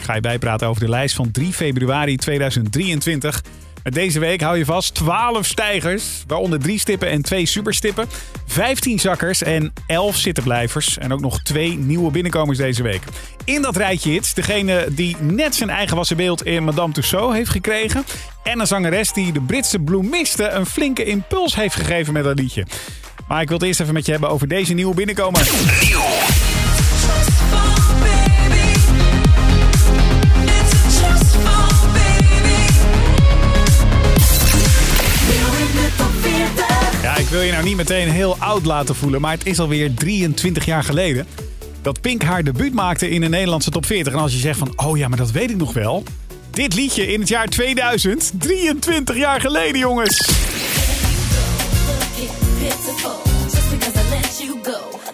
Ik ga je bijpraten over de lijst van 3 februari 2023. Met deze week hou je vast 12 stijgers, waaronder 3 stippen en 2 superstippen, 15 zakkers en 11 zittenblijvers en ook nog 2 nieuwe binnenkomers deze week. In dat rijtje hits degene die net zijn eigen wassen beeld in Madame Tussauds heeft gekregen en een zangeres die de Britse bloemisten een flinke impuls heeft gegeven met dat liedje. Maar ik wil het eerst even met je hebben over deze nieuwe binnenkomer. Wil je nou niet meteen heel oud laten voelen, maar het is alweer 23 jaar geleden dat Pink haar debuut maakte in de Nederlandse top 40. En als je zegt van, oh ja, maar dat weet ik nog wel. Dit liedje in het jaar 2000, 23 jaar geleden jongens.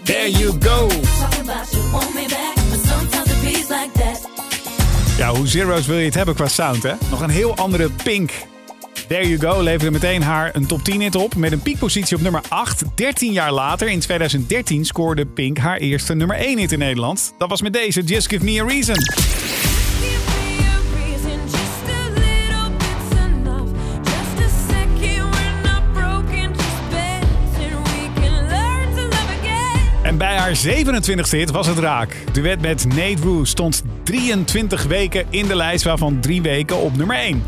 There you go. Ja, hoe zero's wil je het hebben qua sound, hè? Nog een heel andere Pink. There you go leverde meteen haar een top 10 hit op met een piekpositie op nummer 8. 13 jaar later, in 2013, scoorde Pink haar eerste nummer 1 hit in Nederland. Dat was met deze Just Give Me A Reason. En bij haar 27e hit was het raak. Duet met Nate Wu stond 23 weken in de lijst, waarvan 3 weken op nummer 1.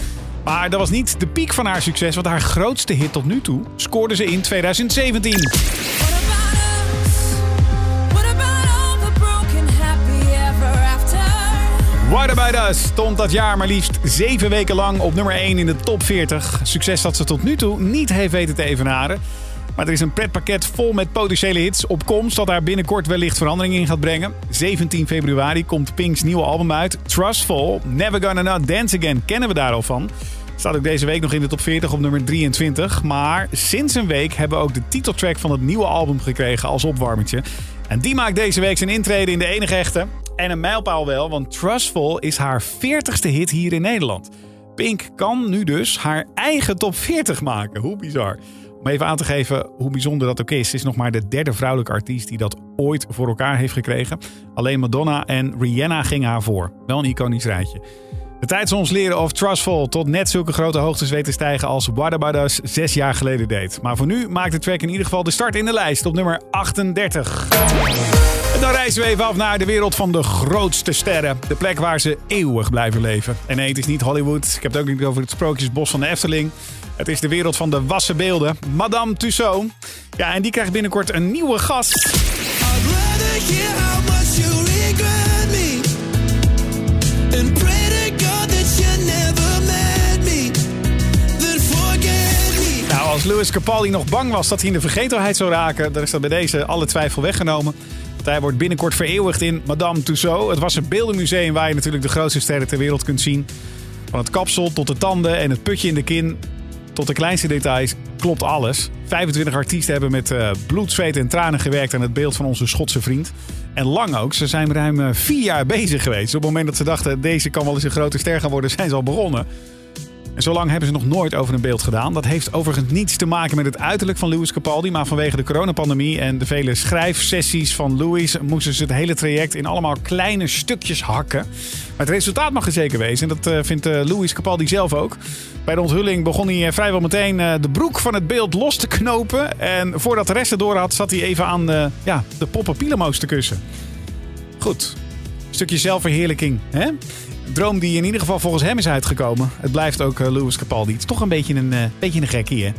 Maar dat was niet de piek van haar succes, want haar grootste hit tot nu toe scoorde ze in 2017. What About Us stond dat jaar maar liefst 7 weken lang op nummer 1 in de top 40. Succes dat ze tot nu toe niet heeft weten te evenaren. Maar er is een pretpakket vol met potentiële hits op komst dat daar binnenkort wellicht verandering in gaat brengen. 17 februari komt Pink's nieuwe album uit, Trustful. Never Gonna Not Dance Again kennen we daar al van. Staat ook deze week nog in de top 40 op nummer 23. Maar sinds een week hebben we ook de titeltrack van het nieuwe album gekregen als opwarmetje. En die maakt deze week zijn intrede in de enige echte. En een mijlpaal wel, want Trustful is haar 40ste hit hier in Nederland. Pink kan nu dus haar eigen top 40 maken. Hoe bizar. Om even aan te geven hoe bijzonder dat ook is, is nog maar de derde vrouwelijke artiest die dat ooit voor elkaar heeft gekregen. Alleen Madonna en Rihanna gingen haar voor. Wel een iconisch rijtje. De tijd ons leren of Trustful tot net zulke grote hoogtes weet te stijgen als Us zes jaar geleden deed. Maar voor nu maakt de track in ieder geval de start in de lijst op nummer 38. En dan reizen we even af naar de wereld van de grootste sterren. De plek waar ze eeuwig blijven leven. En nee, het is niet Hollywood. Ik heb het ook niet over het sprookjesbos van de Efteling. Het is de wereld van de wassen beelden. Madame Tussauds. Ja, en die krijgt binnenkort een nieuwe gast. Louis Capaldi nog bang was dat hij in de vergetelheid zou raken, dan is dat bij deze alle twijfel weggenomen. Hij wordt binnenkort vereeuwigd in Madame Tussauds. Het was een beeldenmuseum waar je natuurlijk de grootste sterren ter wereld kunt zien. Van het kapsel tot de tanden en het putje in de kin tot de kleinste details klopt alles. 25 artiesten hebben met uh, bloed, zweet en tranen gewerkt aan het beeld van onze Schotse vriend. En lang ook. Ze zijn ruim uh, vier jaar bezig geweest. Op het moment dat ze dachten, deze kan wel eens een grote ster gaan worden, zijn ze al begonnen. En zo lang hebben ze nog nooit over een beeld gedaan. Dat heeft overigens niets te maken met het uiterlijk van Louis Capaldi. Maar vanwege de coronapandemie en de vele schrijfsessies van Louis... moesten ze het hele traject in allemaal kleine stukjes hakken. Maar het resultaat mag er zeker wezen. En dat uh, vindt uh, Louis Capaldi zelf ook. Bij de onthulling begon hij uh, vrijwel meteen de broek van het beeld los te knopen. En voordat de rest erdoor had, zat hij even aan de, ja, de poppen te kussen. Goed. Stukje zelfverheerlijking, hè? Droom die in ieder geval volgens hem is uitgekomen. Het blijft ook uh, Louis Capaldi. Het is toch een beetje een, uh, beetje een gekkie?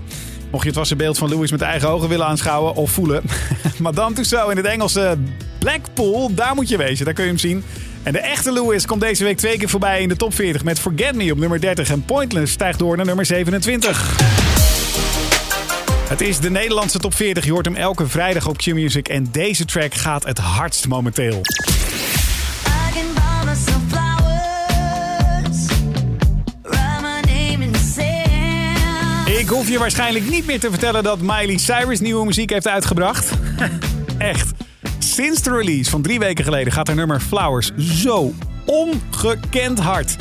Mocht je het wassenbeeld van Louis met eigen ogen willen aanschouwen of voelen. Madame Tussauds in het Engelse Blackpool, daar moet je wezen. Daar kun je hem zien. En de echte Louis komt deze week twee keer voorbij in de top 40 met Forget Me op nummer 30. En Pointless stijgt door naar nummer 27. Het is de Nederlandse top 40. Je hoort hem elke vrijdag op Q-Music. En deze track gaat het hardst momenteel. Hoef je waarschijnlijk niet meer te vertellen dat Miley Cyrus nieuwe muziek heeft uitgebracht. Echt. Sinds de release van drie weken geleden gaat haar nummer Flowers zo ongekend hard.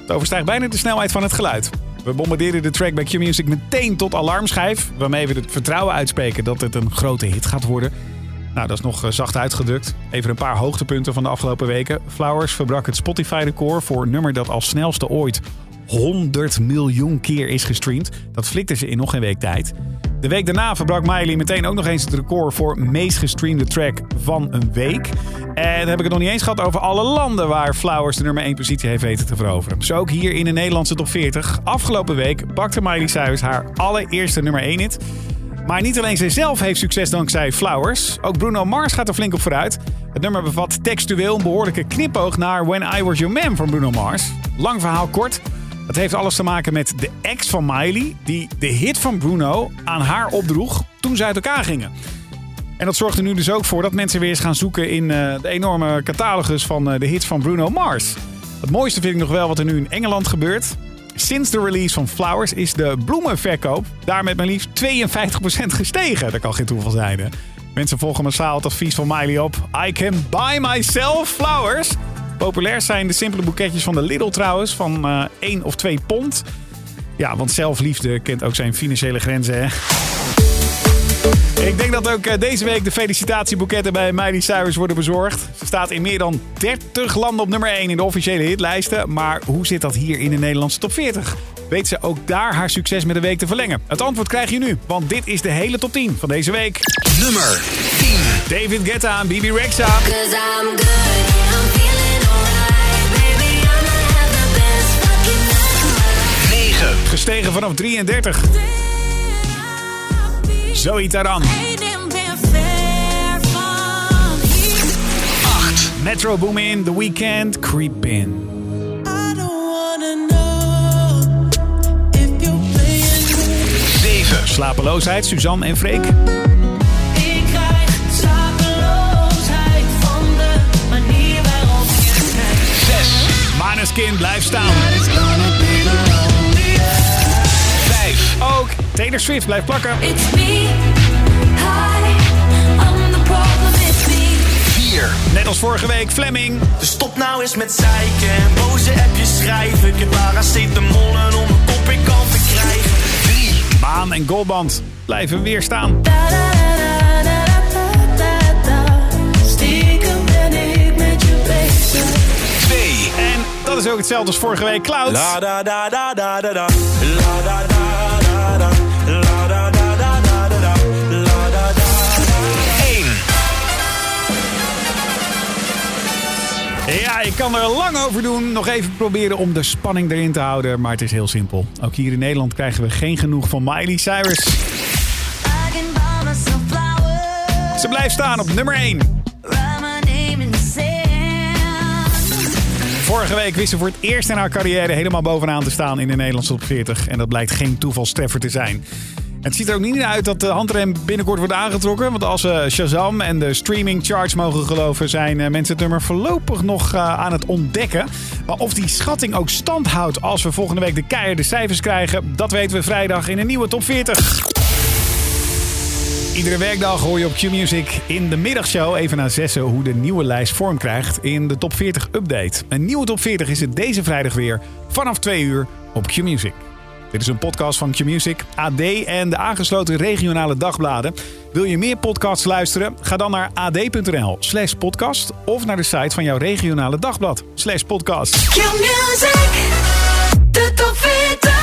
Het overstijgt bijna de snelheid van het geluid. We bombarderen de track bij Q-Music meteen tot alarmschijf, waarmee we het vertrouwen uitspreken dat het een grote hit gaat worden. Nou, dat is nog eh, zacht uitgedrukt. Even een paar hoogtepunten van de afgelopen weken. Flowers verbrak het Spotify-record voor een nummer dat als snelste ooit 100 miljoen keer is gestreamd. Dat flikte ze in nog geen week tijd. De week daarna verbrak Miley meteen ook nog eens het record voor meest gestreamde track van een week. En dan heb ik het nog niet eens gehad over alle landen waar Flowers de nummer 1 positie heeft weten te veroveren. Zo ook hier in de Nederlandse top 40. Afgelopen week pakte Miley Cyrus haar allereerste nummer 1 hit. Maar niet alleen zijzelf heeft succes dankzij Flowers. Ook Bruno Mars gaat er flink op vooruit. Het nummer bevat textueel een behoorlijke knipoog naar When I Was Your Man van Bruno Mars. Lang verhaal kort. Dat heeft alles te maken met de ex van Miley, die de hit van Bruno aan haar opdroeg toen ze uit elkaar gingen. En dat zorgt er nu dus ook voor dat mensen weer eens gaan zoeken in uh, de enorme catalogus van uh, de hits van Bruno Mars. Het mooiste vind ik nog wel wat er nu in Engeland gebeurt. Sinds de release van Flowers is de bloemenverkoop daar met maar liefst 52% gestegen. Dat kan geen toeval zijn. Hè? Mensen volgen massaal het advies van Miley op. I can buy myself flowers. Populair zijn de simpele boeketjes van de Lidl trouwens, van uh, 1 of 2 pond. Ja, want zelfliefde kent ook zijn financiële grenzen. Hè? Ik denk dat ook deze week de felicitatieboeketten bij Miley Cyrus worden bezorgd. Ze staat in meer dan 30 landen op nummer 1 in de officiële hitlijsten. Maar hoe zit dat hier in de Nederlandse top 40? Weet ze ook daar haar succes met de week te verlengen? Het antwoord krijg je nu, want dit is de hele top 10 van deze week. Nummer 10. David Guetta en Bibi Rexha. Gestegen vanaf 33. Zoe Taran. 8. Metro Boomin, The Weeknd, Creep In. Slapeloosheid, Suzanne en Freek. Ik krijg slapeloosheid van de manier waarop je kijkt. 6. Maneskin, blijf staan. Taylor Swift, blijf plakken. It's me, hi, I'm the problem, it's me. 4. Net als vorige week, Fleming. Dus stop nou eens met zeiken en boze appjes schrijven. Ik heb paracetamol en om een kop ik kan verkrijgen. 3. Maan en Goldband blijven weer staan. Da, da, da, da, da, da, da, da. Stiekem ben ik met je bezig. 2. En dat is ook hetzelfde als vorige week, Clouds. La da da da da da da. La da da da da. Ja, ik kan er lang over doen. Nog even proberen om de spanning erin te houden. Maar het is heel simpel. Ook hier in Nederland krijgen we geen genoeg van Miley Cyrus. Ze blijft staan op nummer 1. Write my name in the sand. Vorige week wist ze voor het eerst in haar carrière helemaal bovenaan te staan in de Nederlandse top 40. En dat blijkt geen toevalstreffer te zijn. Het ziet er ook niet uit dat de handrem binnenkort wordt aangetrokken. Want als we Shazam en de streaming charts mogen geloven, zijn eh, mensen het nummer voorlopig nog eh, aan het ontdekken. Maar of die schatting ook stand houdt als we volgende week de keiharde cijfers krijgen, dat weten we vrijdag in een nieuwe top 40. Iedere werkdag hoor je op Q-Music in de middagshow even na zessen hoe de nieuwe lijst vorm krijgt in de top 40 update. Een nieuwe top 40 is het deze vrijdag weer vanaf 2 uur op Q-Music. Dit is een podcast van Q-Music, AD en de aangesloten regionale dagbladen. Wil je meer podcasts luisteren? Ga dan naar ad.nl slash podcast of naar de site van jouw regionale dagblad slash podcast. Q music, de top 40.